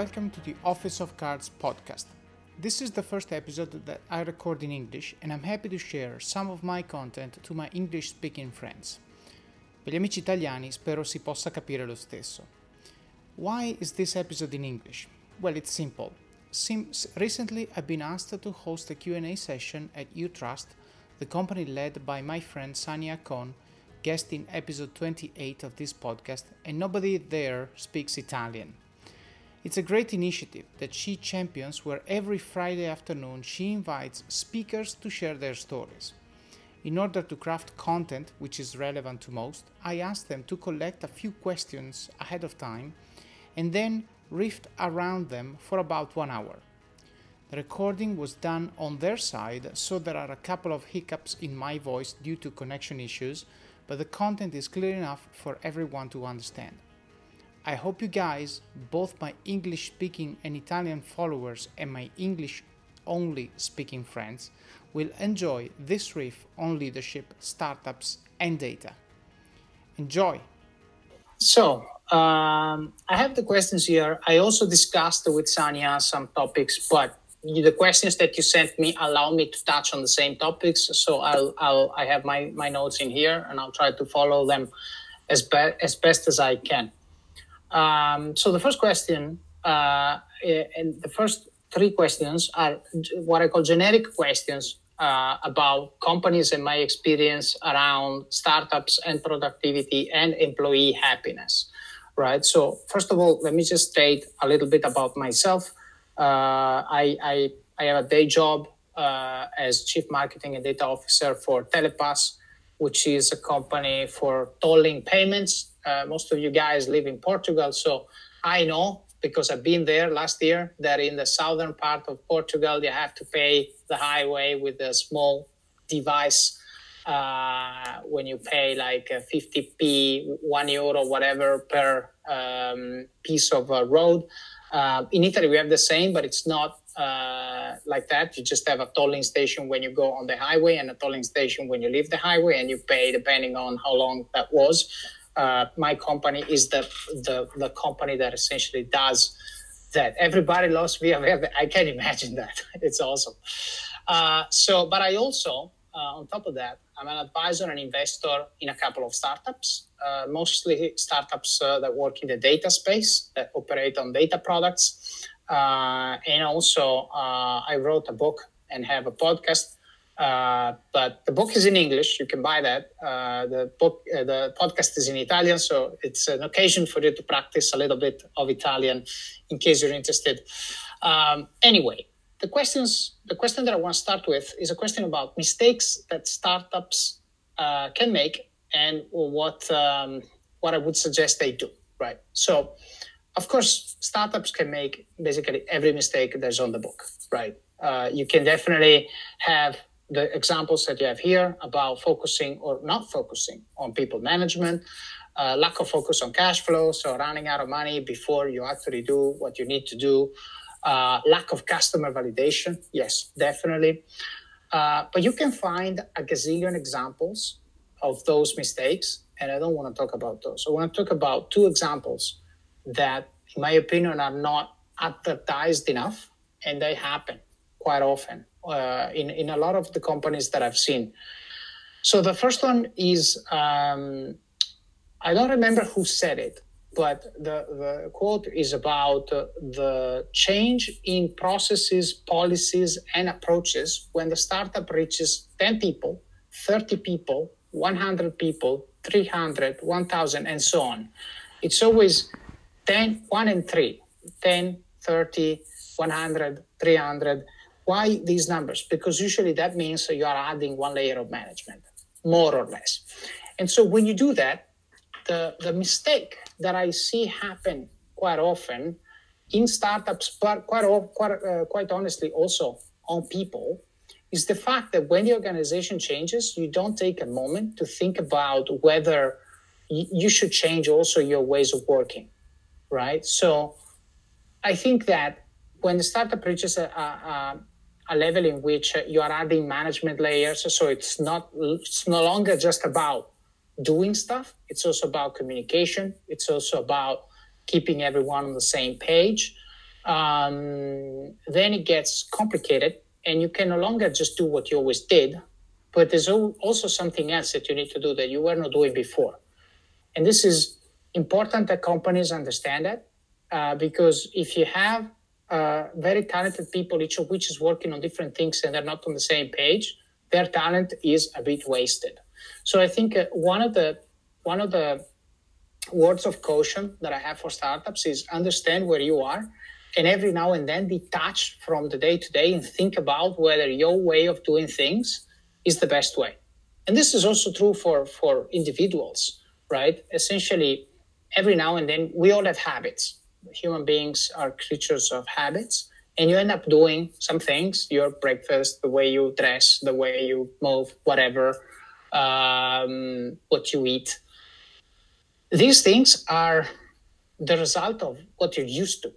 welcome to the Office of Cards podcast. This is the first episode that I record in English and I'm happy to share some of my content to my English speaking friends. Per gli amici italiani spero si possa capire lo stesso. Why is this episode in English? Well, it's simple. Since recently I've been asked to host a Q&A session at UTrust, the company led by my friend Sania Kohn guest in episode 28 of this podcast, and nobody there speaks Italian. It's a great initiative that she champions where every Friday afternoon she invites speakers to share their stories. In order to craft content which is relevant to most, I asked them to collect a few questions ahead of time and then riff around them for about one hour. The recording was done on their side, so there are a couple of hiccups in my voice due to connection issues, but the content is clear enough for everyone to understand. I hope you guys, both my English speaking and Italian followers and my English only speaking friends, will enjoy this riff on leadership, startups, and data. Enjoy! So, um, I have the questions here. I also discussed with Sania some topics, but the questions that you sent me allow me to touch on the same topics. So I'll, I'll I have my, my notes in here and I'll try to follow them as, be- as best as I can. Um, so the first question, uh, and the first three questions are what I call generic questions uh, about companies and my experience around startups and productivity and employee happiness. Right. So first of all, let me just state a little bit about myself. Uh, I, I, I have a day job uh, as chief marketing and data officer for Telepass, which is a company for tolling payments. Uh, most of you guys live in Portugal, so I know because I've been there last year that in the southern part of Portugal, you have to pay the highway with a small device uh, when you pay like 50p, one euro, whatever per um, piece of uh, road. Uh, in Italy, we have the same, but it's not uh, like that. You just have a tolling station when you go on the highway and a tolling station when you leave the highway, and you pay depending on how long that was. Uh, my company is the, the the company that essentially does that. Everybody loves Via I can't imagine that. It's awesome. Uh, so, but I also, uh, on top of that, I'm an advisor and investor in a couple of startups, uh, mostly startups uh, that work in the data space, that operate on data products. Uh, and also, uh, I wrote a book and have a podcast. Uh, but the book is in English. You can buy that. Uh, the book, the podcast is in Italian, so it's an occasion for you to practice a little bit of Italian in case you're interested. Um, anyway, the questions the question that i want to start with is a question about mistakes that startups uh, can make and what um, what i would suggest they do right so of course startups can make basically every mistake that's on the book right uh, you can definitely have the examples that you have here about focusing or not focusing on people management uh, lack of focus on cash flow so running out of money before you actually do what you need to do uh, lack of customer validation, yes, definitely. Uh, but you can find a gazillion examples of those mistakes, and I don't want to talk about those. I want to talk about two examples that, in my opinion, are not advertised enough, and they happen quite often uh, in, in a lot of the companies that I've seen. So the first one is um, I don't remember who said it, but the, the quote is about uh, the change in processes, policies, and approaches when the startup reaches 10 people, 30 people, 100 people, 300, 1000, and so on. It's always 10, 1 and 3, 10, 30, 100, 300. Why these numbers? Because usually that means you are adding one layer of management, more or less. And so when you do that, the, the mistake that I see happen quite often in startups, but quite, quite, uh, quite honestly also on people, is the fact that when the organization changes, you don't take a moment to think about whether you should change also your ways of working, right? So I think that when the startup reaches a, a, a level in which you are adding management layers, so it's not it's no longer just about doing stuff. It's also about communication. It's also about keeping everyone on the same page. um, then it gets complicated and you can no longer just do what you always did but there's also something else that you need to do that you were not doing before and this is important that companies understand that uh, because if you have uh, very talented people each of which is working on different things and they're not on the same page their talent is a bit wasted. So i think uh, one of the one of the words of caution that i have for startups is understand where you are and every now and then detach from the day to day and think about whether your way of doing things is the best way. And this is also true for for individuals right? Essentially every now and then we all have habits human beings are creatures of habits and you end up doing some things your breakfast the way you dress the way you move whatever um, what you eat these things are the result of what you're used to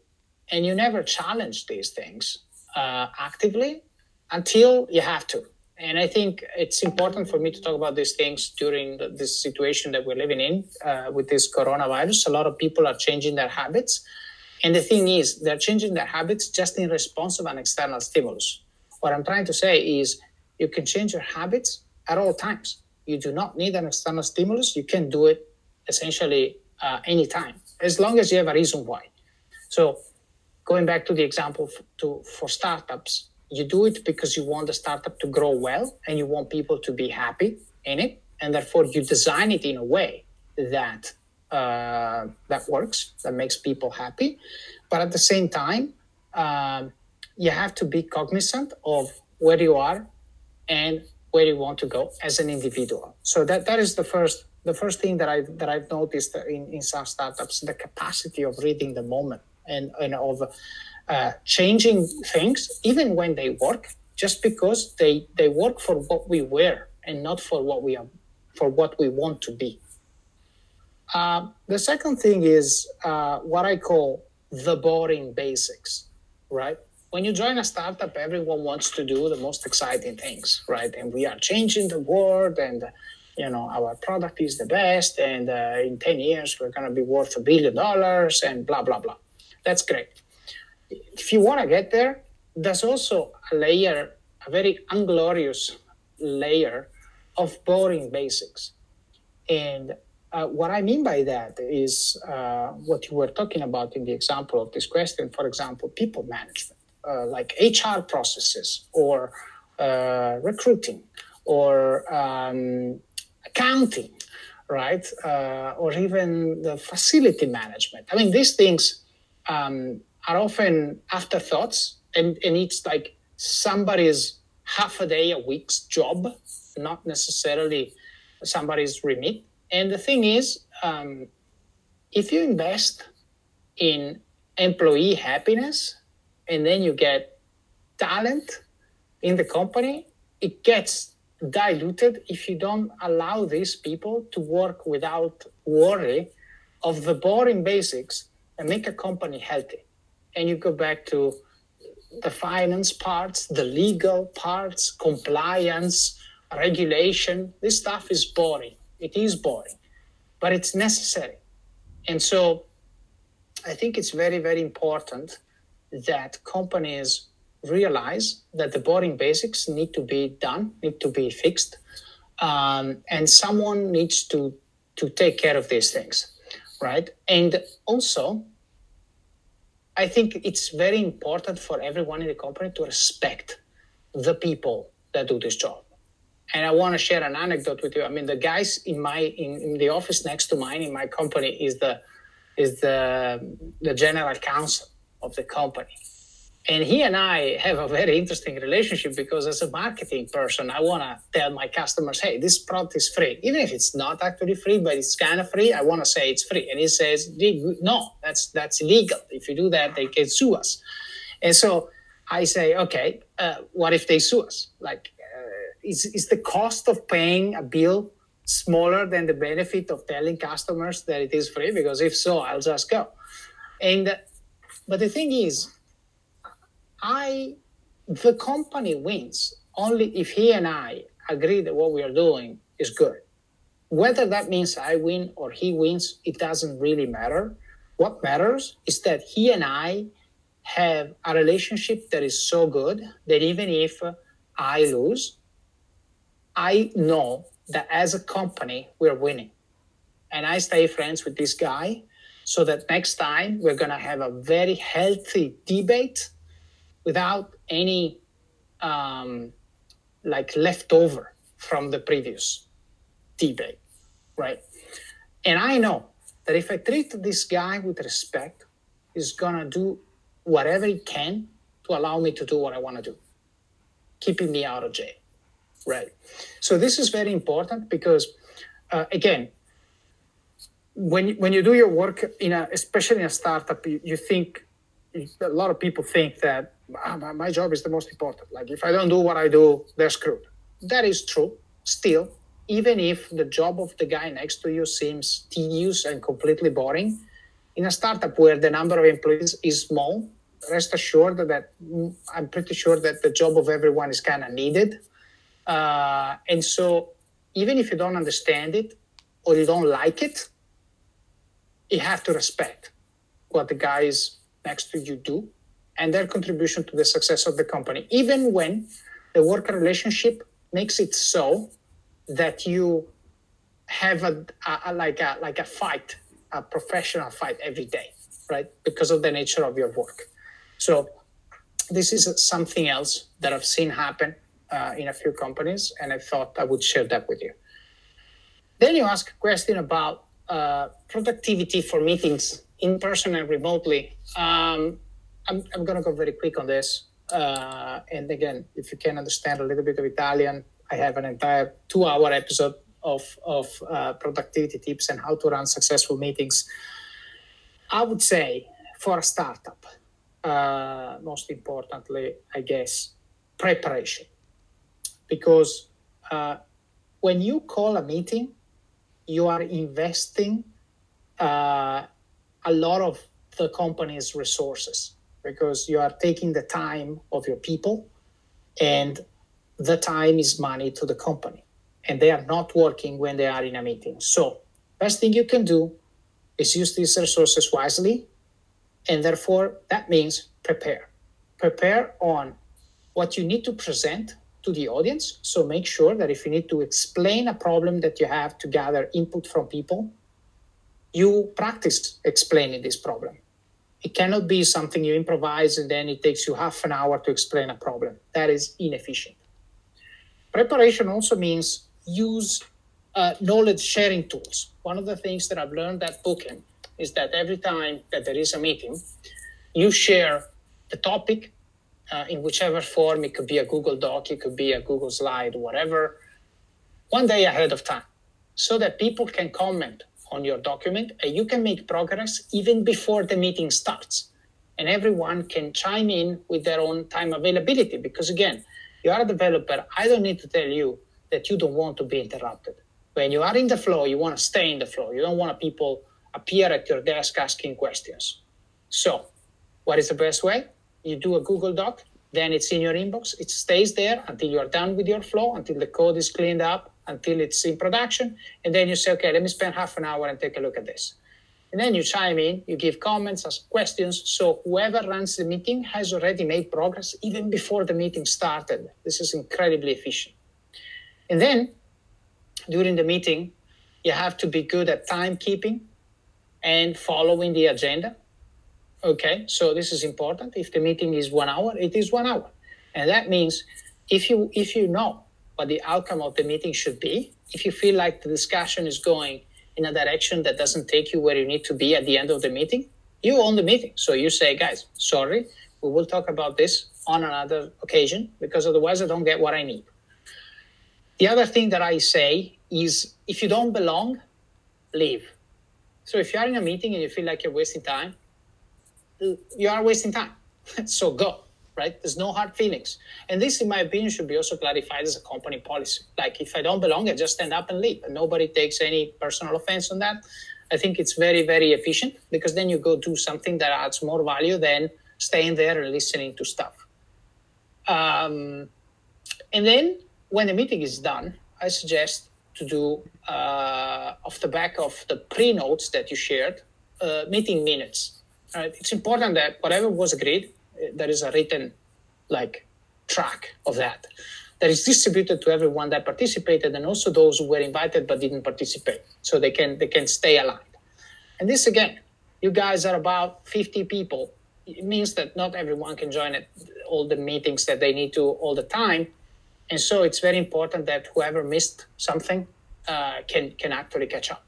and you never challenge these things uh, actively until you have to. And I think it's important for me to talk about these things during the, this situation that we're living in uh, with this coronavirus. A lot of people are changing their habits. And the thing is, they're changing their habits just in response of an external stimulus. What I'm trying to say is you can change your habits at all times. You do not need an external stimulus. You can do it essentially uh, anytime, as long as you have a reason why. So going back to the example to, for startups, you do it because you want the startup to grow well and you want people to be happy in it, and therefore you design it in a way that uh, that works, that makes people happy. But at the same time, um, you have to be cognizant of where you are and where you want to go as an individual. So that that is the first the first thing that I've that I've noticed in, in some startups, the capacity of reading the moment and, and of uh, changing things, even when they work, just because they, they work for what we were and not for what we are, for what we want to be. Uh, the second thing is uh, what I call the boring basics, right? When you join a startup, everyone wants to do the most exciting things, right? And we are changing the world, and you know our product is the best, and uh, in ten years we're going to be worth a billion dollars, and blah blah blah. That's great. If you want to get there, there's also a layer, a very unglorious layer of boring basics. And uh, what I mean by that is uh, what you were talking about in the example of this question, for example, people management, uh, like HR processes or uh, recruiting or um, accounting, right? Uh, or even the facility management. I mean, these things um, are often afterthoughts, and, and it's like somebody's half a day a week's job, not necessarily somebody's remit. And the thing is, um, if you invest in employee happiness and then you get talent in the company, it gets diluted if you don't allow these people to work without worry of the boring basics and make a company healthy. And you go back to the finance parts, the legal parts, compliance, regulation. This stuff is boring. It is boring, but it's necessary. And so I think it's very, very important that companies realize that the boring basics need to be done, need to be fixed, um, and someone needs to to take care of these things right? And also, I think it's very important for everyone in the company to respect the people that do this job. And I want to share an anecdote with you. I mean, the guys in my in, in the office next to mine in my company is the is the the general counsel of the company and he and I have a very interesting relationship because as a marketing person, I want to tell my customers, hey, this product is free. Even if it's not actually free, but it's kind of free, I want to say it's free. And he says, no, that's that's illegal. If you do that, they can sue us. And so I say, okay, uh, what if they sue us? Like, uh, is, is the cost of paying a bill smaller than the benefit of telling customers that it is free? Because if so, I'll just go. And, uh, but the thing is, I, the company wins only if he and I agree that what we are doing is good. Whether that means I win or he wins, it doesn't really matter. What matters is that he and I have a relationship that is so good that even if I lose, I know that as a company, we're winning. And I stay friends with this guy so that next time we're going to have a very healthy debate without any um, like leftover from the previous debate, right? And I know that if I treat this guy with respect, he's to do whatever he can to allow me to do what I want to do, keeping me out of jail, right? So this is very important because, uh, again, when when you do your work in a especially in a startup you, you think a lot of people think that ah, my job is the most important. Like if i don't do what i do they're screwed. That is true. Still even if the job of the guy next to you seems tedious and completely boring in a startup where the number of employees is small rest assured that i'm pretty sure that the job of everyone is kind of needed. Uh, and so even if you don't understand it or you don't like it you have to respect what the guys next to you do and their contribution to the success of the company, even when the worker relationship makes it so that you have a, a, a, like a like a fight, a professional fight every day, right? Because of the nature of your work. So this is something else that I've seen happen uh, in a few companies, and I thought I would share that with you. Then you ask a question about uh, productivity for meetings in person and remotely. Um, I'm, I'm going to go very quick on this. Uh, and again, if you can understand a little bit of Italian, I have an entire two hour episode of, of uh, productivity tips and how to run successful meetings. I would say for a startup, uh, most importantly, I guess, preparation. Because uh, when you call a meeting, you are investing uh, a lot of the company's resources because you are taking the time of your people and the time is money to the company and they are not working when they are in a meeting so best thing you can do is use these resources wisely and therefore that means prepare prepare on what you need to present to the audience. So make sure that if you need to explain a problem that you have to gather input from people, you practice explaining this problem. It cannot be something you improvise and then it takes you half an hour to explain a problem. That is inefficient. Preparation also means use uh, knowledge sharing tools. One of the things that I've learned at Booking is that every time that there is a meeting, you share the topic uh, in whichever form. It could be a Google Doc, it could be a Google Slide, whatever, one day ahead of time so that people can comment on your document and you can make progress even before the meeting starts. And everyone can chime in with their own time availability because, again, you are a developer. I don't need to tell you that you don't want to be interrupted. When you are in the flow, you want to stay in the flow. You don't want people appear at your desk asking questions. So, what is the best way? you do a Google Doc, then it's in your inbox. It stays there until you are done with your flow, until the code is cleaned up, until it's in production. And then you say, okay, let me spend half an hour and take a look at this. And then you chime in, you give comments, ask questions. So whoever runs the meeting has already made progress even before the meeting started. This is incredibly efficient. And then during the meeting, you have to be good at timekeeping and following the agenda. Okay, so this is important. If the meeting is one hour, it is one hour, and that means if you if you know what the outcome of the meeting should be, if you feel like the discussion is going in a direction that doesn't take you where you need to be at the end of the meeting, you own the meeting. So you say, guys, sorry, we will talk about this on another occasion because otherwise I don't get what I need. The other thing that I say is if you don't belong, leave. So if you are in a meeting and you feel like you're wasting time, you are wasting time. so go, right? There's no hard feelings. And this, in my opinion, should be also clarified as a company policy. Like if I don't belong, I just stand up and leave. And nobody takes any personal offense on that. I think it's very, very efficient because then you go do something that adds more value than staying there and listening to stuff. Um, and then when the meeting is done, I suggest to do uh, off the back of the pre notes that you shared, uh, meeting minutes? It's important that whatever was agreed, there is a written like track of that that is distributed to everyone that participated and also those who were invited but didn't participate. So they can they can stay aligned. And this again you guys are about 50 people. It means that not everyone can join it, all the meetings that they need to all the time. And so it's very important that whoever missed something uh, can can actually catch up.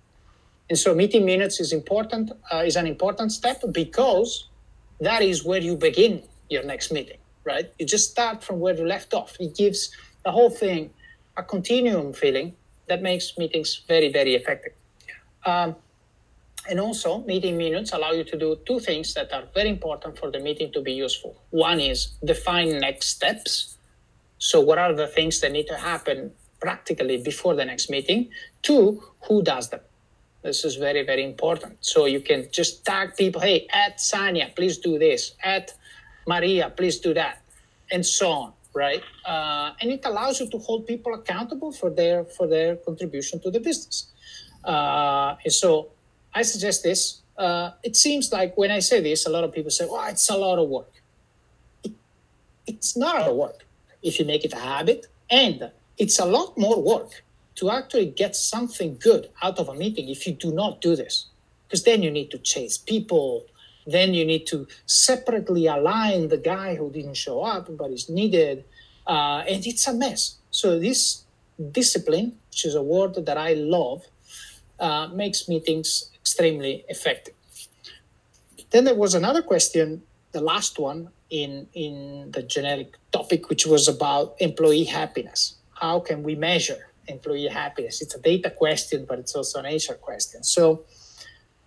And so meeting minutes is important uh, is an important step because that is where you begin your next meeting right you just start from where you left off it gives the whole thing a continuum feeling that makes meetings very, very effective. Um, and also, meeting minutes allow you to do two things that are very important for the meeting to be useful. One is define next steps. So, what are the things that need to happen practically before the next meeting? Two, who does them? This is very, very important. So, you can just tag people hey, at Sania, please do this, at Maria, please do that, and so on right? Uh, and it allows you to hold people accountable for their for their contribution to the business. Uh, and so I suggest this. Uh, it seems like when I say this, a lot of people say, "Well, it's a lot of work." It, it's not a lot of work if you make it a habit, and it's a lot more work to actually get something good out of a meeting if you do not do this, because then you need to chase people then you need to separately align the guy who didn't show up but is needed. Uh, and it's a mess. So, this discipline, which is a word that I love, uh, makes meetings extremely effective. Then there was another question, the last one in, in the generic topic, which was about employee happiness. How can we measure employee happiness? It's a data question, but it's also an HR question. So,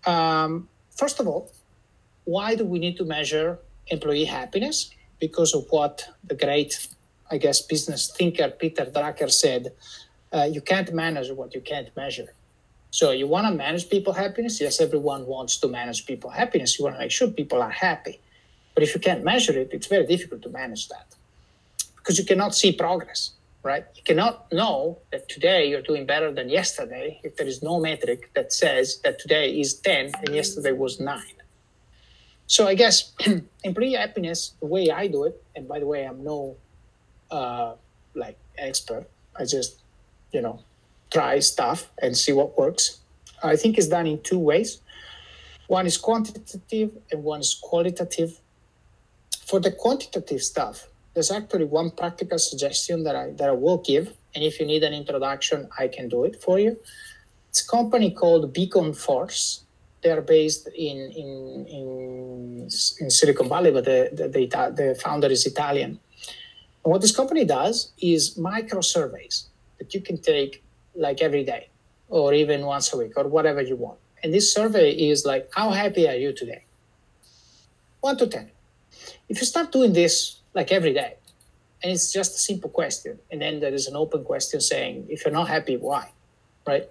um, first of all, why do we need to measure employee happiness? Because of what the great, I guess, business thinker Peter Drucker said uh, you can't manage what you can't measure. So you want to manage people happiness? Yes, everyone wants to manage people happiness. You want to make sure people are happy. But if you can't measure it, it's very difficult to manage that because you cannot see progress, right? You cannot know that today you're doing better than yesterday if there is no metric that says that today is 10 and yesterday was 9. So I guess employee happiness, the way I do it, and by the way, I'm no uh, like expert. I just, you know, try stuff and see what works. I think it's done in two ways. One is quantitative and one is qualitative. For the quantitative stuff, there's actually one practical suggestion that I that I will give, and if you need an introduction, I can do it for you. It's a company called Beaconforce, they are based in in in, in Silicon Valley, but the, the the, the founder is Italian. And what this company does is micro surveys that you can take like every day, or even once a week, or whatever you want. And this survey is like, how happy are you today? One to ten. If you start doing this like every day, and it's just a simple question, and then there is an open question saying, if you're not happy, why? Right?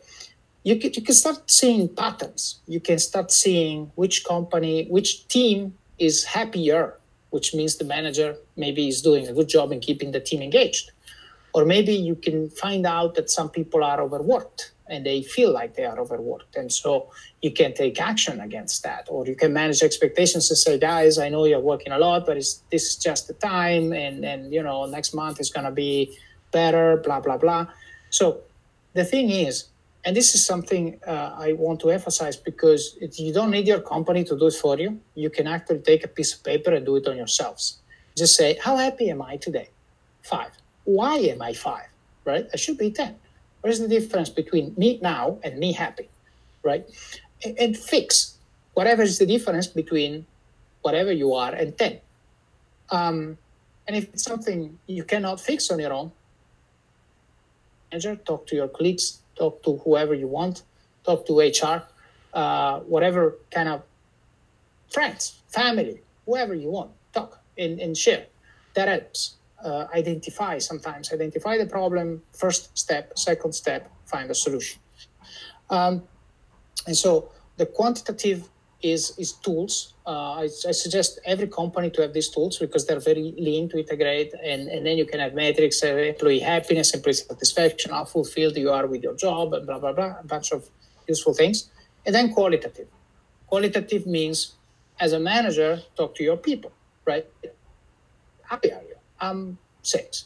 you can, you can start seeing patterns. You can start seeing which company, which team is happier, which means the manager maybe is doing a good job in keeping the team engaged. Or maybe you can find out that some people are overworked and they feel like they are overworked. And so you can take action against that. Or you can manage expectations to say, guys, I know you're working a lot, but it's, this is just the time. And, and, you know, next month is going to be better, blah, blah, blah. So the thing is, and this is something uh, I want to emphasize because it, you don't need your company to do it for you. You can actually take a piece of paper and do it on yourselves. Just say, How happy am I today? Five. Why am I five? Right? I should be 10. What is the difference between me now and me happy? Right? And, fix whatever is the difference between whatever you are and 10. Um, and if it's something you cannot fix on your own, manager, talk to your colleagues, talk to whoever you want, talk to HR, uh, whatever kind of friends, family, whoever you want, talk and, and share. That helps. Uh, identify sometimes, identify the problem, first step, second step, find a solution. Um, and so the quantitative is, is tools. Uh, I, I, suggest every company to have these tools because they're very lean to integrate, and, and then you can have metrics, employee happiness, employee satisfaction, how fulfilled you are with your job, and blah blah blah, a bunch of useful things. And then qualitative. Qualitative means as a manager, talk to your people, right? Happy are you? I'm six.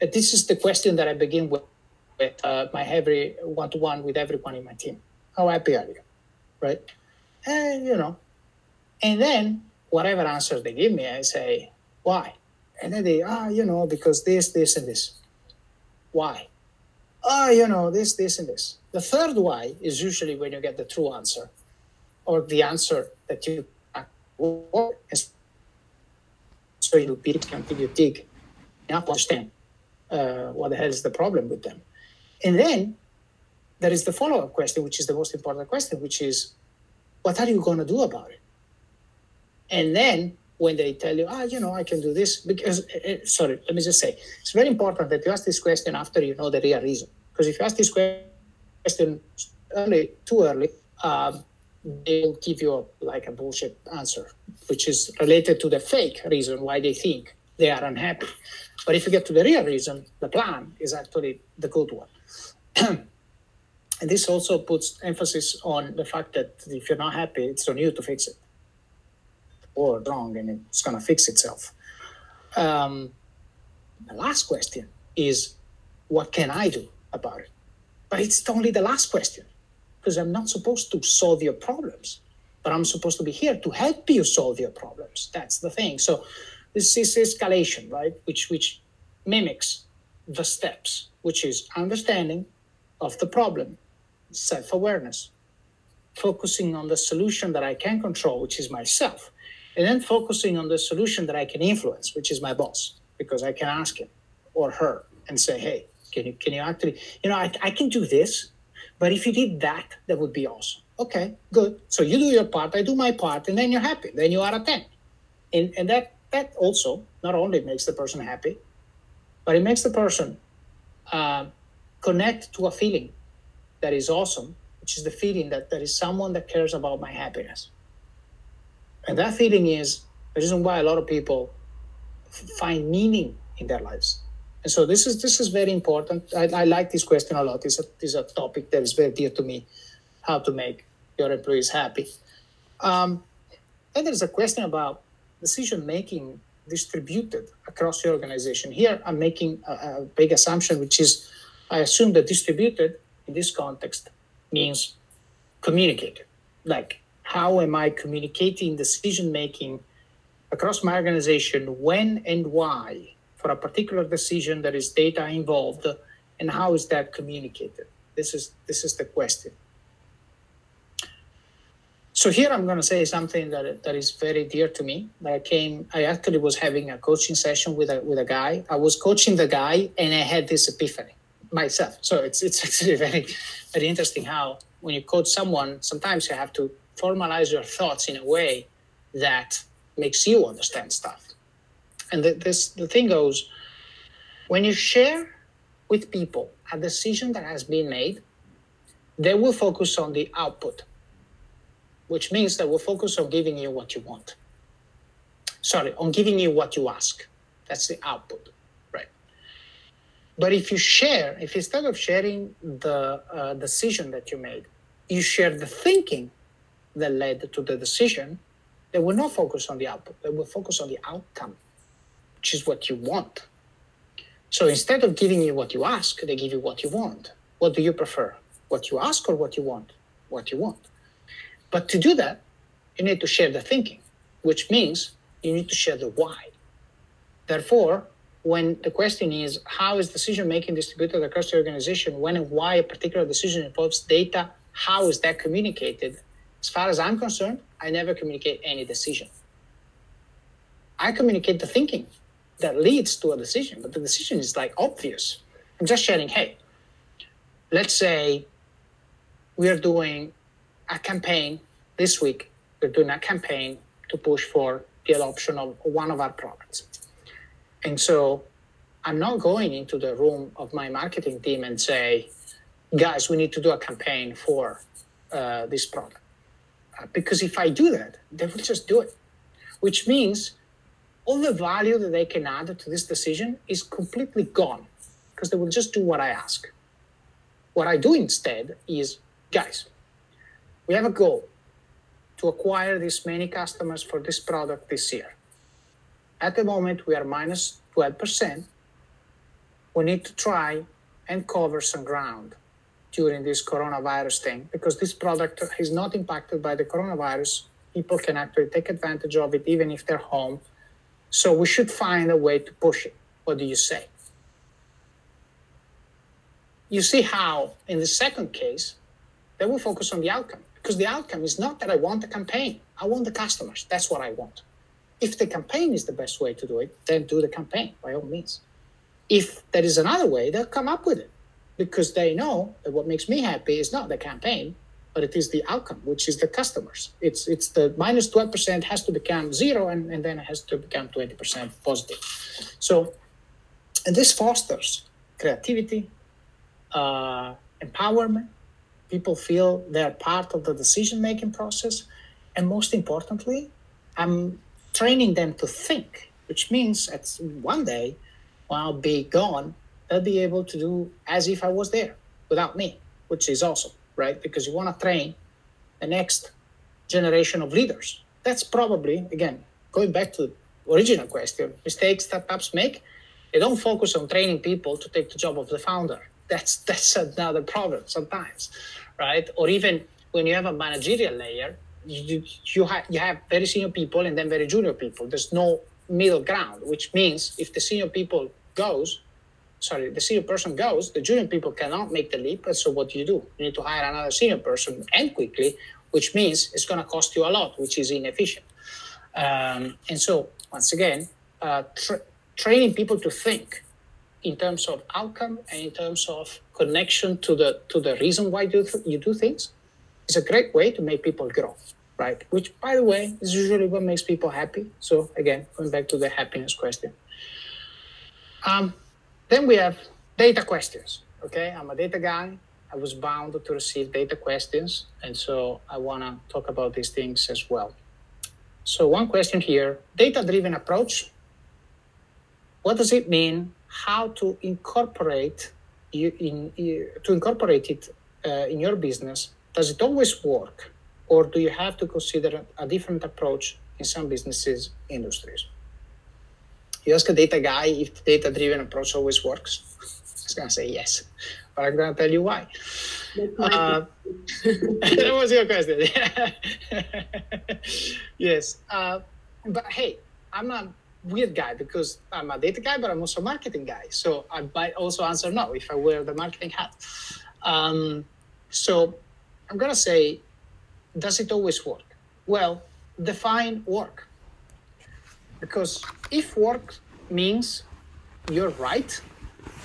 This is the question that I begin with, with uh, my every one to one with everyone in my team. How happy are you? Right? And, you know, and then whatever answers they give me, I say, why? And then they, ah, you know, because this, this, and this. Why? Ah, you know, this, this, and this. The third why is usually when you get the true answer or the answer that you so you repeat until you dig enough understand uh, what the hell is the problem with them? And then there is the follow up question, which is the most important question, which is, what are you going to do about it? And then when they tell you, ah, you know, I can do this, because, uh, sorry, let me just say, it's very important that you ask this question after you know the real reason. Because if you ask this question early, too early, um, they will give you a, like a bullshit answer, which is related to the fake reason why they think they are unhappy. But if you get to the real reason, the plan is actually the good one. and this also puts emphasis on the fact that if you're not happy, it's on you to fix it. Or wrong, and it's going to fix itself. Um, the last question is, what can I do about it? But it's only the last question because I'm not supposed to solve your problems, but I'm supposed to be here to help you solve your problems. That's the thing. So this is escalation, right? Which which mimics the steps, which is understanding of the problem, self-awareness, focusing on the solution that I can control, which is myself, and then focusing on the solution that I can influence, which is my boss, because I can ask him or her and say, hey, can you can you actually, you know, I, I can do this, but if you did that, that would be awesome. Okay, good. So you do your part, I do my part, and then you're happy. Then you are a 10. And and that that also not only makes the person happy, but it makes the person uh, connect to a feeling that is awesome, which is the feeling that there is someone that cares about my happiness. And that feeling is the reason why a lot of people find meaning in their lives. And so this is this is very important. I, I like this question a lot. It's a, it's a topic that is very dear to me, how to make your employees happy. Um, and there's a question about decision making distributed across the organization. Here, I'm making a, a, big assumption, which is I assume that distributed in this context means communicated. Like, how am I communicating decision making across my organization when and why for a particular decision that is data involved, and how is that communicated? This is this is the question. So here I'm going to say something that that is very dear to me. That I came, I actually was having a coaching session with a with a guy. I was coaching the guy, and I had this epiphany myself. So it's it's actually very very interesting how when you coach someone, sometimes you have to formalize your thoughts in a way that makes you understand stuff. And the, this the thing goes when you share with people a decision that has been made, they will focus on the output which means that we'll focus on giving you what you want. Sorry, on giving you what you ask. That's the output, right? But if you share, if instead of sharing the uh, decision that you made, you share the thinking that led to the decision, they will not focus on the output. They will focus on the outcome, which is what you want. So instead of giving you what you ask, they give you what you want. What do you prefer? What you ask or what you want? What you want. But to do that, you need to share the thinking, which means you need to share the why. Therefore, when the question is how is decision making distributed across the organization, when and why a particular decision involves data, how is that communicated? As far as I'm concerned, I never communicate any decision. I communicate the thinking that leads to a decision, but the decision is like obvious. I'm just sharing, hey, let's say we are doing a campaign this week, we're doing a campaign to push for the adoption of one of our products. And so I'm not going into the room of my marketing team and say, guys, we need to do a campaign for uh, this product. Uh, because if I do that, they will just do it, which means all the value that they can add to this decision is completely gone because they will just do what I ask. What I do instead is, guys, we have a goal to acquire this many customers for this product this year. At the moment, we are minus 12%. We need to try and cover some ground during this coronavirus thing because this product is not impacted by the coronavirus. People can actually take advantage of it even if they're home. So we should find a way to push it. What do you say? You see how, in the second case, they will focus on the outcome because the outcome is not that I want the campaign, I want the customers. That's what I want. If the campaign is the best way to do it, then do the campaign by all means. If there is another way, they'll come up with it because they know that what makes me happy is not the campaign, but it is the outcome, which is the customers. It's it's the minus 12% has to become zero and, and then it has to become 20% positive. So and this fosters creativity, uh, empowerment. People feel they're part of the decision making process. And most importantly, I'm training them to think, which means at one day when I'll be gone, they'll be able to do as if I was there without me, which is awesome, right? Because you want to train the next generation of leaders. That's probably, again, going back to the original question, mistakes that startups make, they don't focus on training people to take the job of the founder. That's that's another problem sometimes, right? Or even when you have a managerial layer, you you have you have very senior people and then very junior people. There's no middle ground, which means if the senior people goes, sorry, the senior person goes, the junior people cannot make the leap. And so what do you do? You need to hire another senior person and quickly, which means it's going to cost you a lot, which is inefficient. Um, and so once again, uh, tra- training people to think in terms of outcome and in terms of connection to the to the reason why you, you do things is a great way to make people grow right? Which by the way is usually what makes people happy. So again going back to the happiness question. Um, then we have data questions okay? I'm a data guy. I was bound to receive data questions and so i want to talk about these things as well. So one question here data driven approach. What does it mean how to incorporate you in, to incorporate it uh, in your business. Does it always work? Or do you have to consider a different approach in some businesses industries? You ask a data guy if data driven approach always works he's going to say yes. But i'm going to tell you why. Uh, that was your question. Yes uh, but hey i'm not weird guy because I'm a data guy, but I'm also a marketing guy. So I might also answer no if I wear the marketing hat. Um, so I'm gonna say, does it always work? Well, define work. Because if work means you're right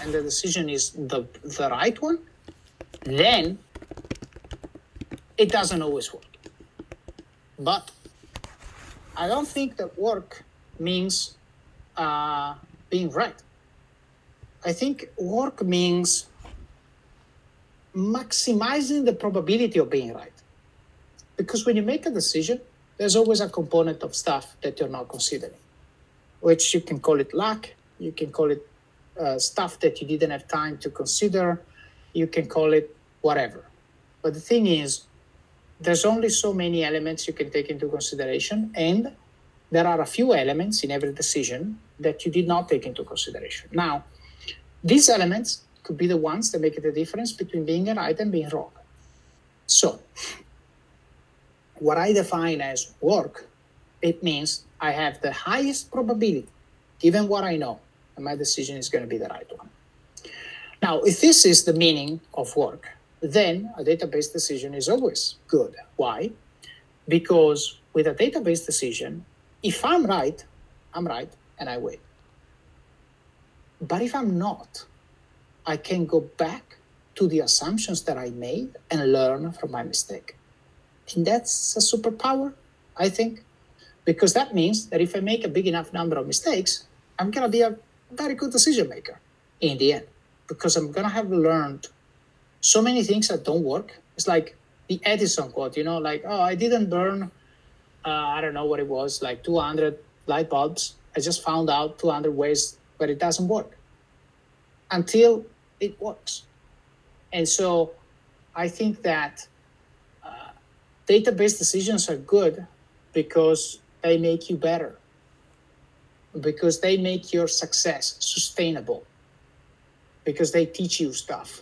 and the decision is the the right one, then it doesn't always work. But I don't think that work means uh, being right. I think work means maximizing the probability of being right. Because when you make a decision, there's always a component of stuff that you're not considering, which you can call it luck, you can call it uh, stuff that you didn't have time to consider, you can call it whatever. But the thing is, there's only so many elements you can take into consideration, and there are a few elements in every decision that you did not take into consideration. Now, these elements could be the ones that make the difference between being right and being wrong. So, what I define as work, it means I have the highest probability, given what I know, and my decision is going to be the right one. Now, if this is the meaning of work, then a database decision is always good. Why? Because with a database decision, if I'm right, I'm right and I win. But if I'm not, I can go back to the assumptions that I made and learn from my mistake. And that's a superpower, I think, because that means that if I make a big enough number of mistakes, I'm going to be a very good decision maker in the end, because I'm going to have learned so many things that don't work. It's like the Edison quote, you know, like, oh, I didn't burn, uh, I don't know what it was, like 200 light bulbs. I just found out 200 ways, but it doesn't work until it works. And so I think that uh, database decisions are good because they make you better, because they make your success sustainable, because they teach you stuff.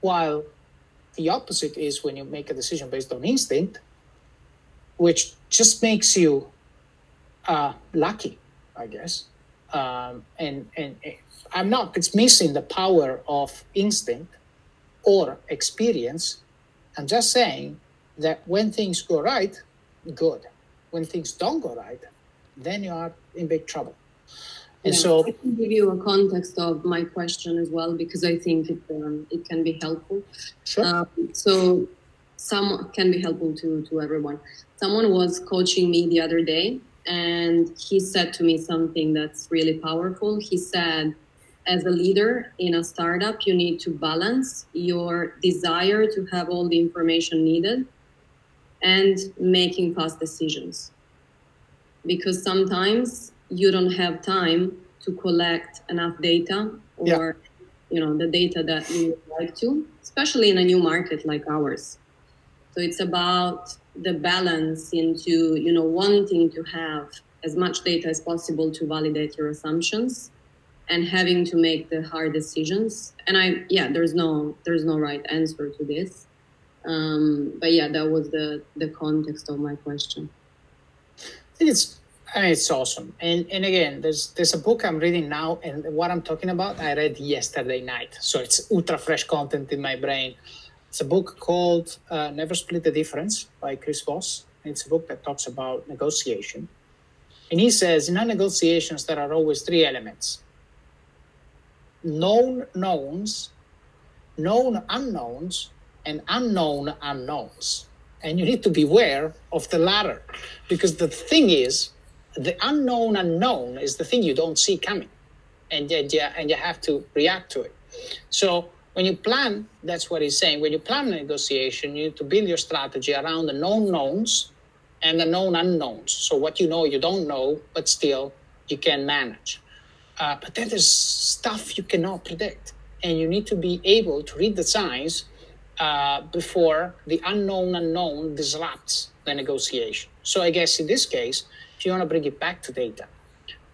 While the opposite is when you make a decision based on instinct, which just makes you uh, lucky, I guess. Um, and, and I'm not, it's missing the power of instinct or experience. I'm just saying that when things go right, good. When things don't go right, then you are in big trouble. And yeah, so I can give you a context of my question as well because I think it um, it can be helpful. Sure. Um, so some can be helpful to to everyone. Someone was coaching me the other day, and he said to me something that's really powerful. He said, as a leader in a startup, you need to balance your desire to have all the information needed and making fast decisions. Because sometimes you don't have time to collect enough data or yeah. you know the data that you would like to, especially in a new market like ours. So it's about the balance into you know wanting to have as much data as possible to validate your assumptions and having to make the hard decisions. And i yeah there's no there's no right answer to this. Um, but yeah that was the the context of my question. I think it's it's awesome. And and again there's there's a book i'm reading now and what i'm talking about i read yesterday night. So it's ultra fresh content in my brain it's a book called uh, never split the difference by chris voss it's a book that talks about negotiation and he says in our negotiations there are always three elements known knowns, known unknowns, and unknown unknowns. And you need to beware of the latter because the thing is, the unknown unknown is the thing you don't see coming. And, and, and you have to react to it. So when you plan, that's what he's saying. When you plan a negotiation, you need to build your strategy around the known knowns and the known unknowns. So what you know, you don't know, but still you can manage. Uh, but then there's stuff you cannot predict, and you need to be able to read the signs uh, before the unknown unknown disrupts the negotiation. So I guess in this case, if you want to bring it back to data,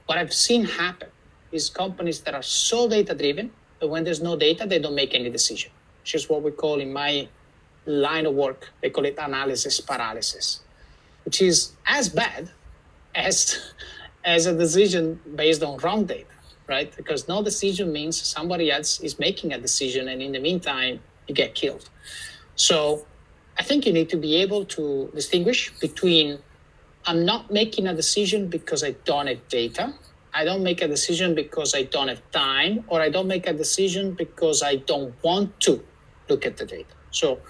what I've seen happen is companies that are so data driven when there's no data, they don't make any decision, which is what we call in my line of work, they call it analysis paralysis, which is as bad as as a decision based on wrong data, right? Because no decision means somebody else is making a decision, and in the meantime, you get killed. So I think you need to be able to distinguish between I'm not making a decision because I don't have data. I don't make a decision because I don't have time, or I don't make a decision because I don't want to look at the data. So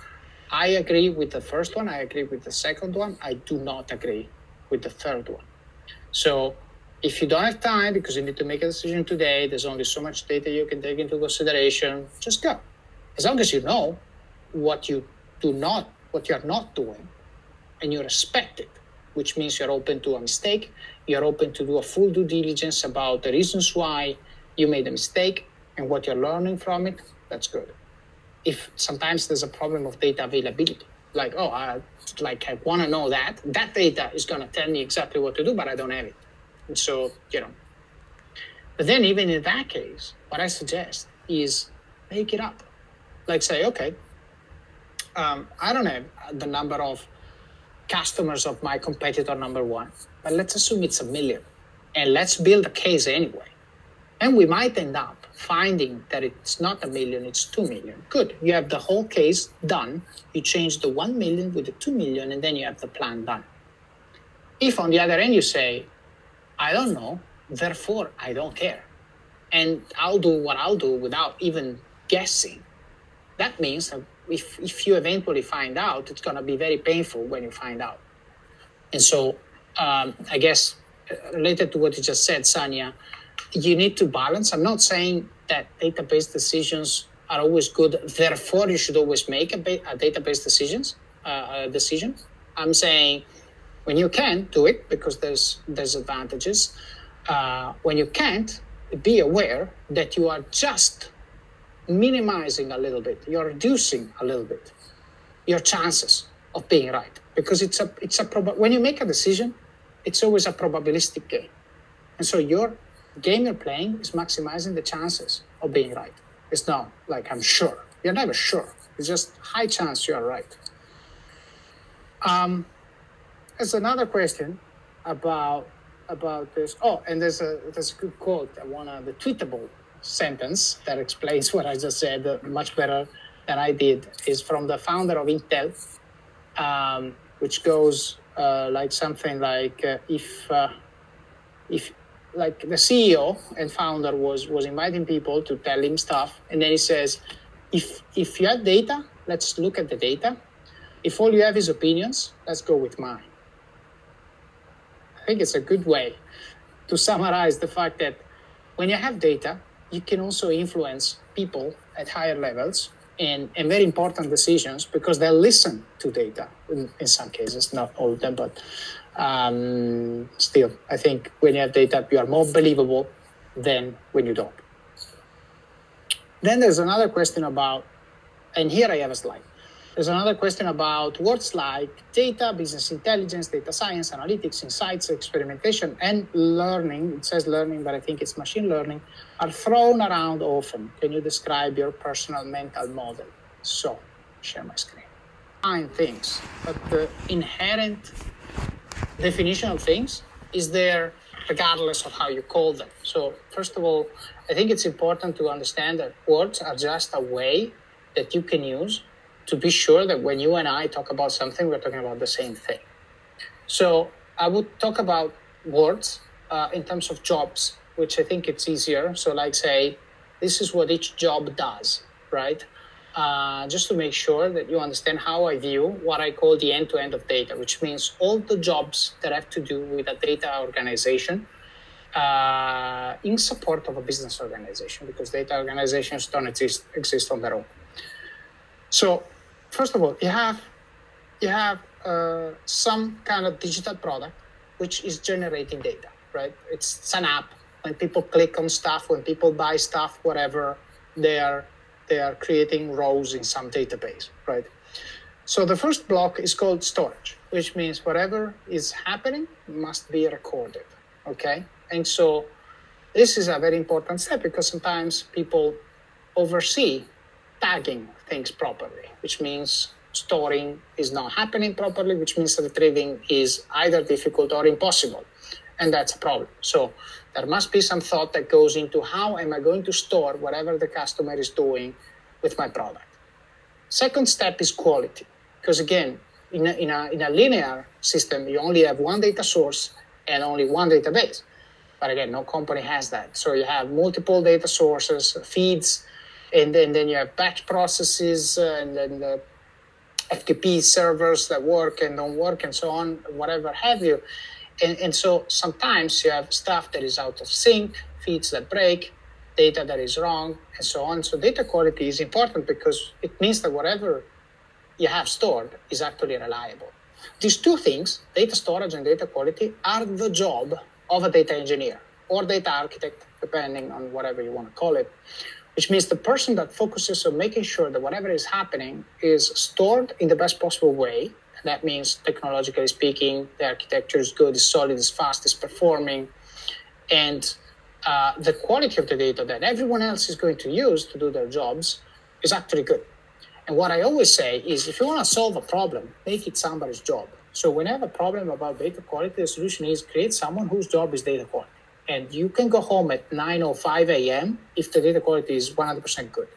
I agree with the first one. I agree with the second one. I do not agree with the third one. So if you don't have time because you need to make a decision today, there's only so much data you can take into consideration, just go. As long as you know what you do not, what you are not doing, and you respect it, which means you're open to a mistake, you're open to do a full due diligence about the reasons why you made a mistake and what you're learning from it, that's good. If sometimes there's a problem of data availability, like oh I like I want to know that that data is going to tell me exactly what to do, but I don't have it. And so you know. But then even in that case, what I suggest is make it up. Like say, okay, um, I don't have the number of customers of my competitor number one, but let's assume it's a million, and let's build a case anyway. And we might end up finding that it's not a million, it's two million. Good. You have the whole case done. You change the one million with the two million, and then you have the plan done. If on the other end you say, I don't know, therefore I don't care, and I'll do what I'll do without even guessing, that means that if, if you eventually find out, it's going to be very painful when you find out. And so, um, I guess, uh, related to what you just said, Sania, you need to balance. I'm not saying that database decisions are always good. Therefore, you should always make a, ba- a database decisions uh, decision. I'm saying when you can do it because there's there's advantages. Uh, when you can't, be aware that you are just minimizing a little bit. You're reducing a little bit your chances of being right because it's a it's a prob- when you make a decision, it's always a probabilistic game, and so your game you're playing is maximizing the chances of being right. It's not like I'm sure. You're never sure. It's just high chance you are right. Um, there's another question about about this. Oh, and there's a there's a good quote. I wanna the tweetable sentence that explains what I just said much better than I did is from the founder of Intel, um, which goes uh, like something like uh, if uh, if like the CEO and founder was was inviting people to tell him stuff, and then he says, if if you have data, let's look at the data. If all you have is opinions, let's go with mine. I think it's a good way to summarize the fact that when you have data, you can also influence people at higher levels and, and very important decisions because they'll listen to data in, in some cases, not all of them, but um, still, I think when you have data, you are more believable than when you don't. Then there's another question about, and here I have a slide. There's another question about words like data, business intelligence, data science, analytics, insights, experimentation, and learning. It says learning, but I think it's machine learning, are thrown around often. Can you describe your personal mental model? So, share my screen. Fine things, but the inherent definition of things is there regardless of how you call them. So, first of all, I think it's important to understand that words are just a way that you can use to be sure that when you and I talk about something, we're talking about the same thing. So I would talk about words uh, in terms of jobs, which I think it's easier. So, like, say, this is what each job does, right? Uh, just to make sure that you understand how I view what I call the end to end of data, which means all the jobs that have to do with a data organization uh, in support of a business organization, because data organizations don't exist, exist on their own. So, first of all, you have you have uh, some kind of digital product which is generating data, right? It's, it's an app. When people click on stuff, when people buy stuff, whatever, they are they are creating rows in some database, right? So the first block is called storage, which means whatever is happening must be recorded, okay? And so this is a very important step because sometimes people oversee tagging things properly, which means storing is not happening properly, which means retrieving is either difficult or impossible. And that's a problem. So there must be some thought that goes into how am I going to store whatever the customer is doing with my product. Second step is quality, because again, in a, in, a, in a linear system, you only have one data source and only one database. But again, no company has that. So you have multiple data sources, feeds, and then, then you have batch processes, uh, and then the FTP servers that work and don't work, and so on, whatever have you. And, and so sometimes you have stuff that is out of sync, feeds that break, data that is wrong, and so on. So data quality is important because it means that whatever you have stored is actually reliable. These two things, data storage and data quality, are the job of a data engineer or data architect, depending on whatever you want to call it. Which means the person that focuses on making sure that whatever is happening is stored in the best possible way. That means, technologically speaking, the architecture is good, is solid, is fast, is performing, and uh, the quality of the data that everyone else is going to use to do their jobs is actually good. And what I always say is if you want to solve a problem, make it somebody's job. So when I have a problem about data quality, the solution is create someone whose job is data quality. And you can go home at 9 or 5 a.m. if the data quality is 100% good,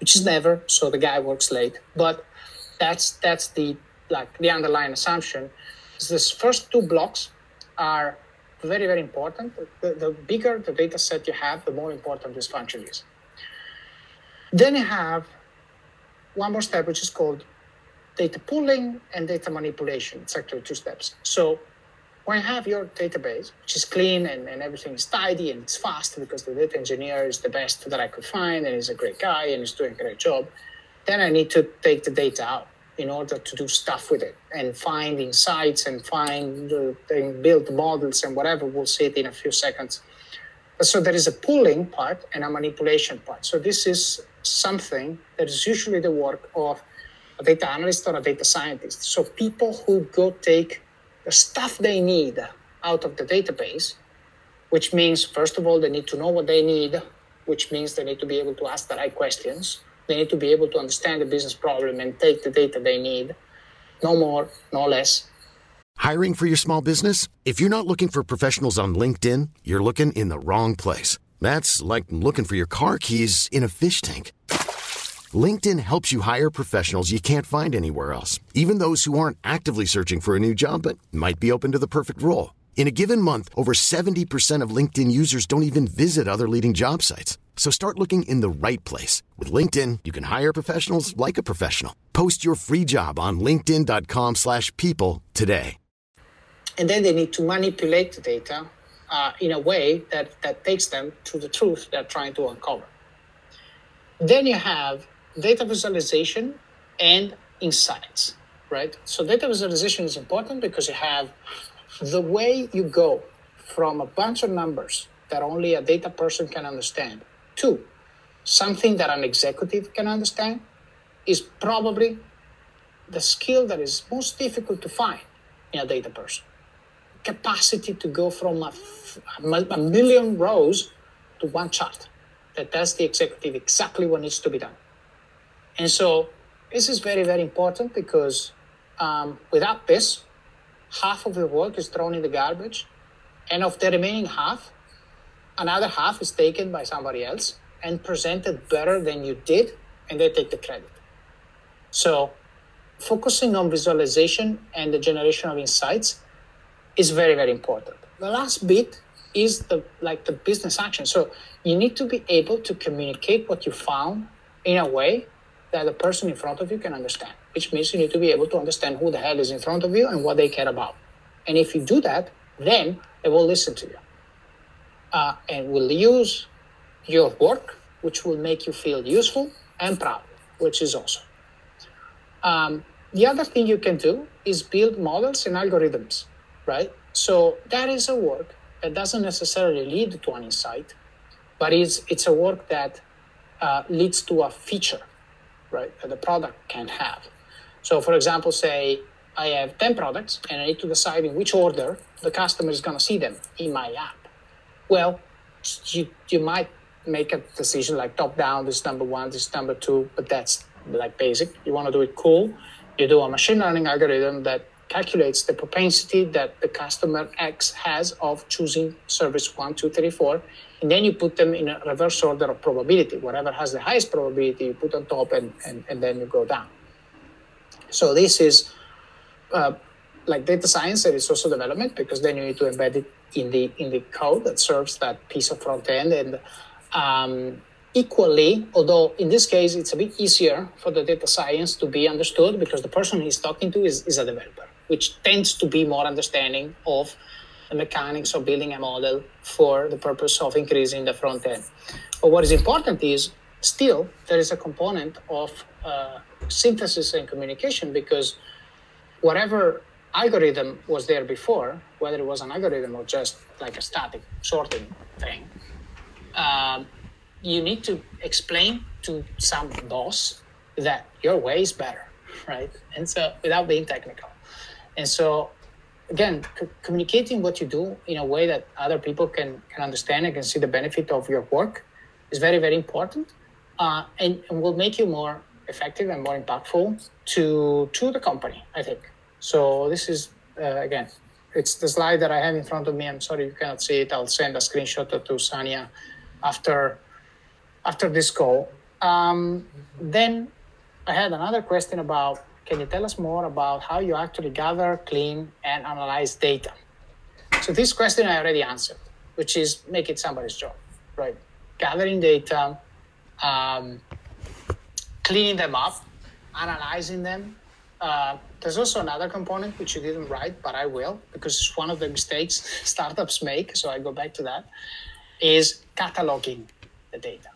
which is never. So the guy works late. But that's that's the like the underlying assumption. Is this first two blocks are very, very important. The, the bigger the data set you have, the more important this function is. Then you have one more step, which is called data pooling and data manipulation. It's actually two steps. So when you have your database, which is clean and, and everything is tidy and it's fast because the data engineer is the best that I could find and he's a great guy and he's doing a great job, then I need to take the data out in order to do stuff with it and find insights and find uh, and build models and whatever. We'll see it in a few seconds. So there is a pooling part and a manipulation part. So this is something that is usually the work of a data analyst or a data scientist. So people who go take the stuff they need out of the database, which means first of all they need to know what they need, which means they need to be able to ask the right questions they need to be able to understand the business problem and take the data they need. No more, no less. Hiring for your small business? If you're not looking for professionals on LinkedIn, you're looking in the wrong place. That's like looking for your car keys in a fish tank. LinkedIn helps you hire professionals you can't find anywhere else, even those who aren't actively searching for a new job but might be open to the perfect role. In a given month, over 70% of LinkedIn users don't even visit other leading job sites. So start looking in the right place. With LinkedIn, you can hire professionals like a professional. Post your free job on linkedin.com slash people today. And then they need to manipulate the data uh, in a way that, that takes them to the truth they're trying to uncover. Then you have data visualization and insights, right? So data visualization is important because you have the way you go from a bunch of numbers that only a data person can understand to something that an executive can understand is probably the skill that is most difficult to find in a data person. Capacity to go from a, a million rows to one chart that tells the executive exactly what needs to be done. And so this is very, very important because um, without this, half of the work is thrown in the garbage. And of the remaining half, another half is taken by somebody else and presented better than you did, and they take the credit. So, focusing on visualization and the generation of insights is very, very important. The last bit is the like the business action. So you need to be able to communicate what you found in a way that the person in front of you can understand, which means you need to be able to understand who the hell is in front of you and what they care about. And if you do that, then they will listen to you uh, and will use your work, which will make you feel useful and proud, which is awesome. Um, the other thing you can do is build models and algorithms, right? So that is a work that doesn't necessarily lead to an insight, but it's, it's a work that uh, leads to a feature, right, that the product can have. So, for example, say I have 10 products and I need to decide in which order the customer is going to see them in my app. Well, you, you might make a decision like top down, this number one, this number two, but that's like basic. You want to do it cool. You do a machine learning algorithm that calculates the propensity that the customer X has of choosing service one, two, three, four, and then you put them in a reverse order of probability. Whatever has the highest probability, you put on top, and, and, and then you go down. So this is uh, like data science and it's also development because then you need to embed it in the in the code that serves that piece of front end and um, equally, although in this case it's a bit easier for the data science to be understood because the person he's talking to is, is a developer, which tends to be more understanding of the mechanics of building a model for the purpose of increasing the front end. But what is important is still there is a component of uh, synthesis and communication because whatever algorithm was there before, whether it was an algorithm or just like a static sorting thing, um, you need to explain to some boss that your way is better, right? And so without being technical. And so again, c- communicating what you do in a way that other people can, can understand and can see the benefit of your work is very, very important. Uh, and, and will make you more effective and more impactful to to the company, I think. So this is uh, again, it's the slide that I have in front of me. I'm sorry you cannot see it. I'll send a screenshot to Sania after after this call. Um, then I had another question about can you tell us more about how you actually gather, clean, and analyze data? So this question I already answered, which is make it somebody's job, right? Gathering data, um, cleaning them up, analyzing them. Uh, there's also another component which you didn't write, but I will because it's one of the mistakes startups make. So I go back to that. Is cataloging the data.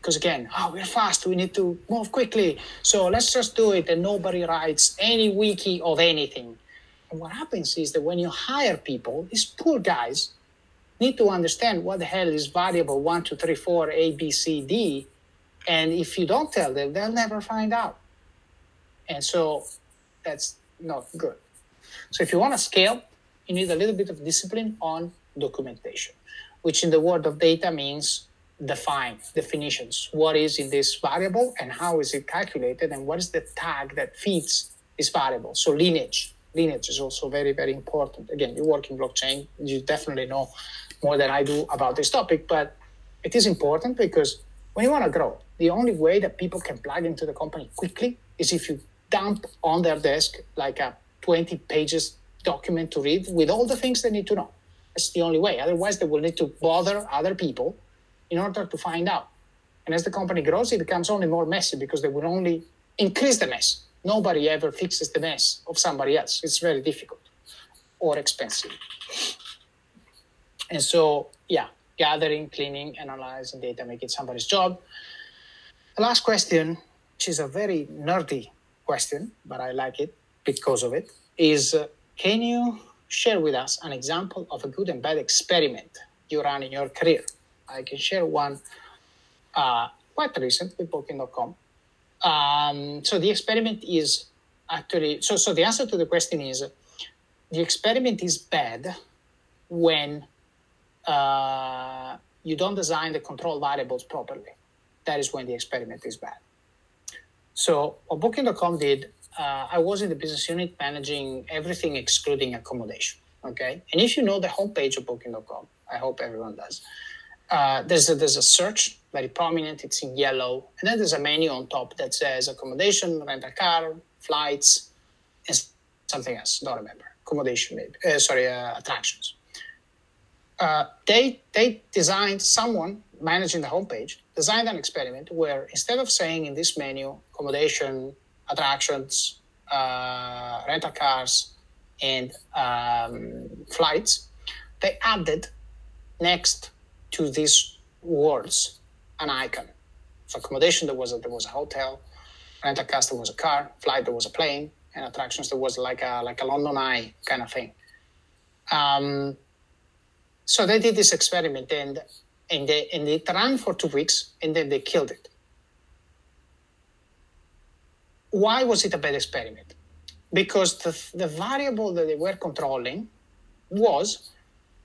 Because again, oh, we're fast, we need to move quickly. So let's just do it, and nobody writes any wiki of anything. And what happens is that when you hire people, these poor guys need to understand what the hell is variable one, two, three, four, A, B, C, D. And if you don't tell them, they'll never find out. And so that's not good. So if you want to scale, you need a little bit of discipline on documentation which in the world of data means define definitions. What is in this variable and how is it calculated and what is the tag that feeds this variable? So lineage. Lineage is also very, very important. Again, you work in blockchain, you definitely know more than I do about this topic, but it is important because when you want to grow, the only way that people can plug into the company quickly is if you dump on their desk like a 20 pages document to read with all the things they need to know. That's the only way. Otherwise, they will need to bother other people in order to find out. And as the company grows, it becomes only more messy because they will only increase the mess. Nobody ever fixes the mess of somebody else. It's very difficult or expensive. And so, yeah, gathering, cleaning, analyzing data, making somebody's job. The last question, which is a very nerdy question, but I like it because of it, is uh, can you share with us an example of a good and bad experiment you ran in your career. I can share one uh, quite recent with Booking.com. Um, so the experiment is actually so. So the answer to the question is the experiment is bad when uh, you don't design the control variables properly. That is when the experiment is bad. So what Booking.com did uh, I was in the business unit managing everything excluding accommodation. Okay, and if you know the homepage of Booking.com, I hope everyone does. Uh, there's a, there's a search very prominent. It's in yellow, and then there's a menu on top that says accommodation, rent a car, flights, and something else. Don't remember. Accommodation, maybe. Uh, sorry, uh, attractions. Uh, they they designed someone managing the homepage designed an experiment where instead of saying in this menu accommodation attractions, uh, rental cars, and um, flights, they added next to these words an icon. For accommodation, there was a, there was a hotel, rental cars, there was a car, flight, there was a plane, and attractions, there was like a like a London Eye kind of thing. Um, so they did this experiment, and and they and it ran for two weeks, and then they killed it why was it a bad experiment? Because the, the variable that they were controlling was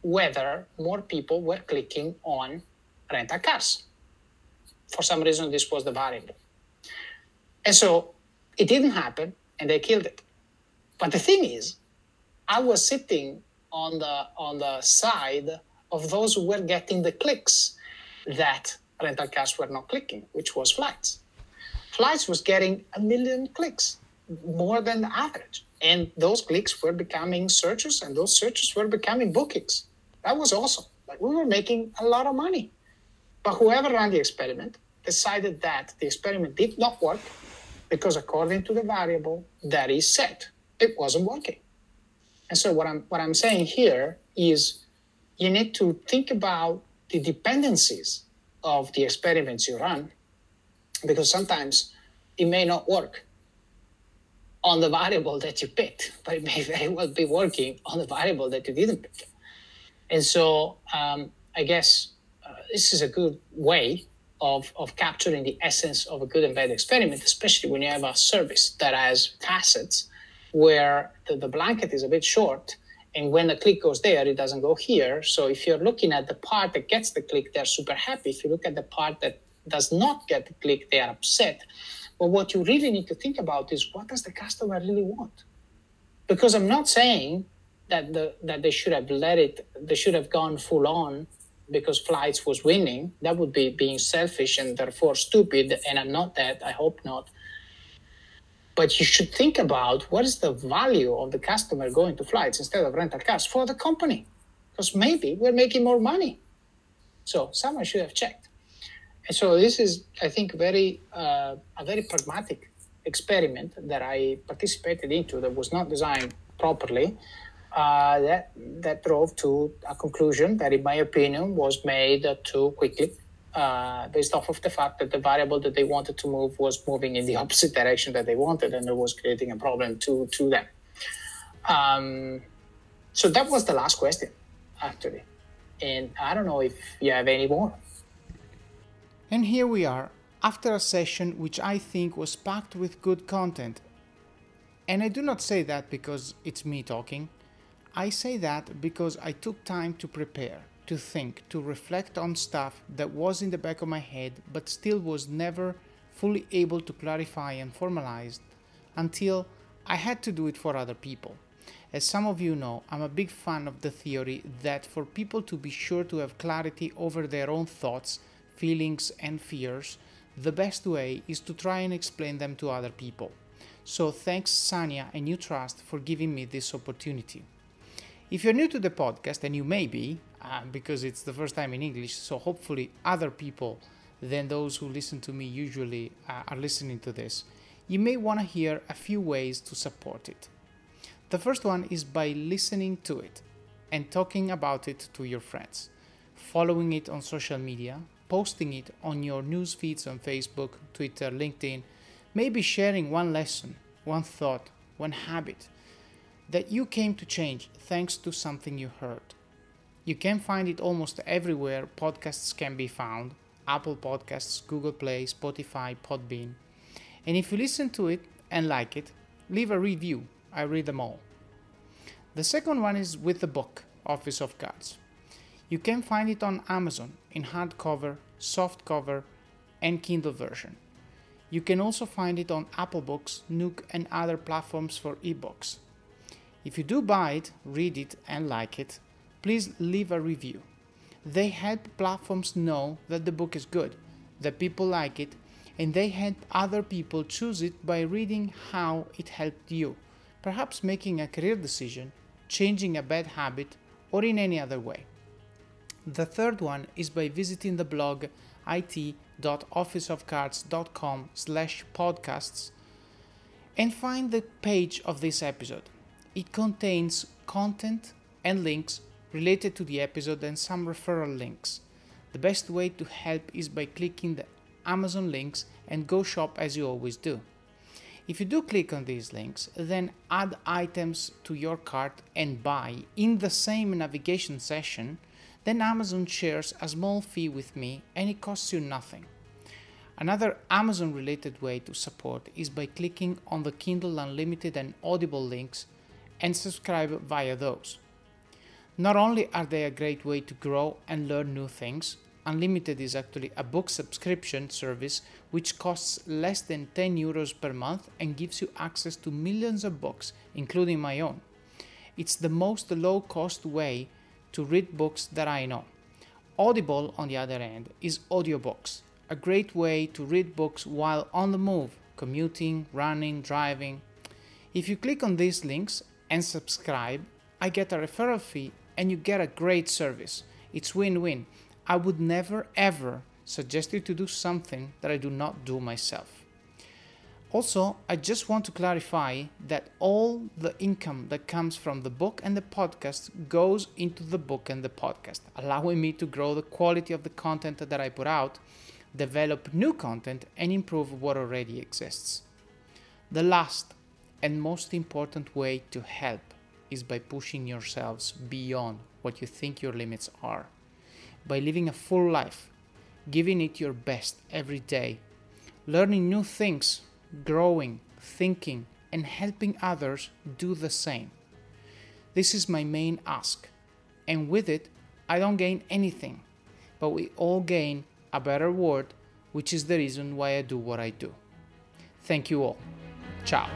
whether more people were clicking on rental cars. For some reason, this was the variable. And so it didn't happen and they killed it. But the thing is, I was sitting on the on the side of those who were getting the clicks that rental cars were not clicking, which was flights. Flights was getting a million clicks, more than the average. And those clicks were becoming searches, and those searches were becoming bookings. That was awesome. Like we were making a lot of money. But whoever ran the experiment decided that the experiment did not work because according to the variable that is set, it wasn't working. And so what I'm what I'm saying here is you need to think about the dependencies of the experiments you run because sometimes it may not work on the variable that you picked, but it may very well be working on the variable that you didn't pick. And so um, I guess uh, this is a good way of, of capturing the essence of a good and bad experiment, especially when you have a service that has facets where the, the blanket is a bit short and when the click goes there, it doesn't go here. So if you're looking at the part that gets the click, they're super happy. If you look at the part that does not get the click, they are upset. But what you really need to think about is what does the customer really want? Because I'm not saying that the that they should have let it, they should have gone full on because flights was winning. That would be being selfish and therefore stupid. And I'm not that. I hope not. But you should think about what is the value of the customer going to flights instead of rental cars for the company, because maybe we're making more money. So someone should have checked. And so this is, I think, very uh, a very pragmatic experiment that I participated into that was not designed properly. Uh, that that drove to a conclusion that, in my opinion, was made too quickly uh, based off of the fact that the variable that they wanted to move was moving in the opposite direction that they wanted, and it was creating a problem to to them. Um, so that was the last question, actually, and I don't know if you have any more. And here we are after a session which I think was packed with good content. And I do not say that because it's me talking. I say that because I took time to prepare to think, to reflect on stuff that was in the back of my head but still was never fully able to clarify and formalize until I had to do it for other people. As some of you know, I'm a big fan of the theory that for people to be sure to have clarity over their own thoughts, feelings, and fears, the best way is to try and explain them to other people. So thanks Sania and UTrust for giving me this opportunity. If you're new to the podcast, and you may be, uh, because it's the first time in English, so hopefully other people than those who listen to me usually uh, are listening to this, you may want to hear a few ways to support it. The first one is by listening to it and talking about it to your friends, following it on social media, posting it on your news feeds on Facebook, Twitter, LinkedIn, maybe sharing one lesson, one thought, one habit that you came to change thanks to something you heard. You can find it almost everywhere podcasts can be found Apple Podcasts, Google Play, Spotify, Podbean. And if you listen to it and like it, leave a review. I read them all. The second one is with the book, Office of Cards. You can find it on Amazon in hardcover, softcover, and Kindle version. You can also find it on Apple Books, Nook, and other platforms for ebooks. If you do buy it, read it, and like it, please leave a review. They help platforms know that the book is good, that people like it, and they help other people choose it by reading how it helped you, perhaps making a career decision, changing a bad habit, or in any other way. The third one is by visiting the blog it.officeofcards.com slash podcasts and find the page of this episode. It contains content and links related to the episode and some referral links. The best way to help is by clicking the Amazon links and go shop as you always do. If you do click on these links, then add items to your cart and buy in the same navigation session, then Amazon shares a small fee with me and it costs you nothing. Another Amazon related way to support is by clicking on the Kindle Unlimited and Audible links and subscribe via those. Not only are they a great way to grow and learn new things, Unlimited is actually a book subscription service which costs less than 10 euros per month and gives you access to millions of books, including my own. It's the most low cost way to read books that I know. Audible, on the other hand, is audiobooks, a great way to read books while on the move, commuting, running, driving. If you click on these links and subscribe, I get a referral fee and you get a great service. It's win win. I would never ever suggest you to do something that I do not do myself. Also, I just want to clarify that all the income that comes from the book and the podcast goes into the book and the podcast, allowing me to grow the quality of the content that I put out, develop new content, and improve what already exists. The last and most important way to help is by pushing yourselves beyond what you think your limits are. by living a full life, giving it your best every day, learning new things, growing, thinking, and helping others do the same. This is my main ask, and with it, I don't gain anything, but we all gain a better world, which is the reason why I do what I do. Thank you all. Tchau!